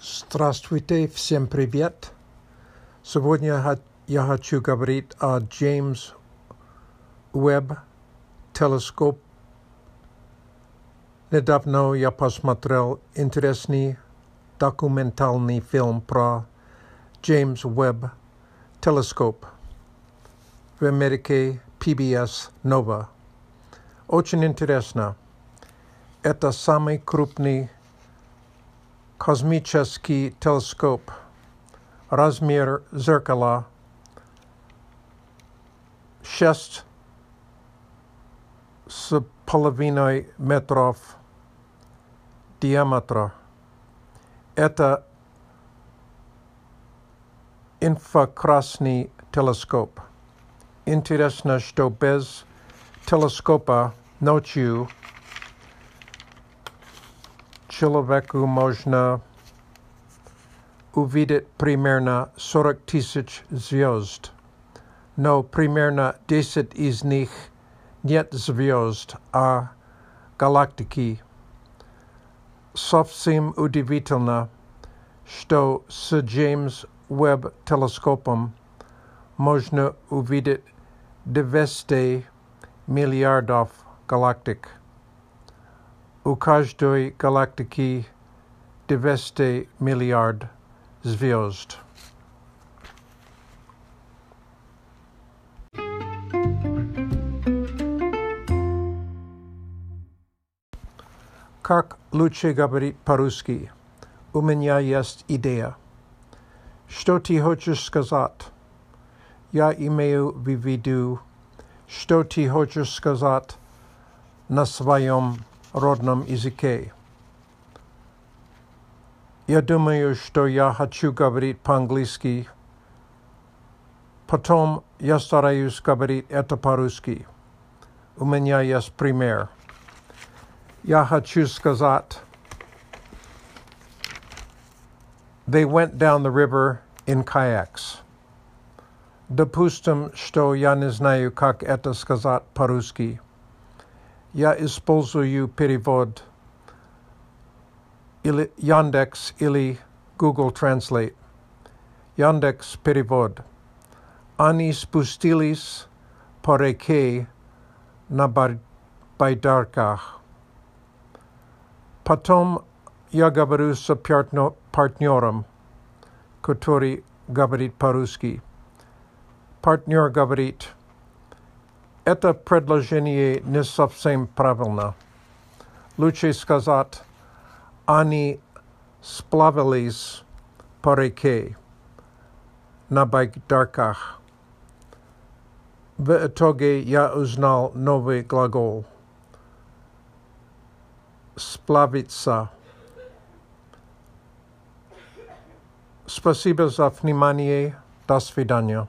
Здравствуйте, всем привет! Сегодня я хочу говорить о Джеймс Уэбб телескоп. Недавно я посмотрел интересный документальный фильм про Джеймс Уэбб телескоп в Америке PBS Nova. Очень интересно. Это самый крупный космический телескоп. Размер зеркала шесть с половиной метров диаметра. Это инфракрасный телескоп. Интересно, что без телескопа ночью человеку можно увидеть примерно 40 тысяч звезд, но примерно 10 из них нет звезд, а галактики. Совсем удивительно, что с Джеймс Уэбб телескопом можно увидеть 200 миллиардов галактик. У каждой галактики 200 миллиард звезд. Как лучше говорить по-русски? У меня есть идея. Что ты хочешь сказать? Я имею в виду, что ты хочешь сказать на своем родном языке. Я думаю, что я хочу говорить по-английски. Потом я стараюсь говорить это по-русски. У меня есть пример. Я хочу сказать They went down the river in kayaks. Допустим, что я не знаю, как это сказать по-русски. Я использую перевод или Яндекс или Google Translate. Яндекс перевод. Они спустились по реке на байдарках. Потом я говорю с партнером, который говорит по-русски. Партнер говорит – это предложение не совсем правильно. Лучше сказать, они сплавились по реке на байдарках. В итоге я узнал новый глагол. Сплавиться. Спасибо за внимание. До свидания.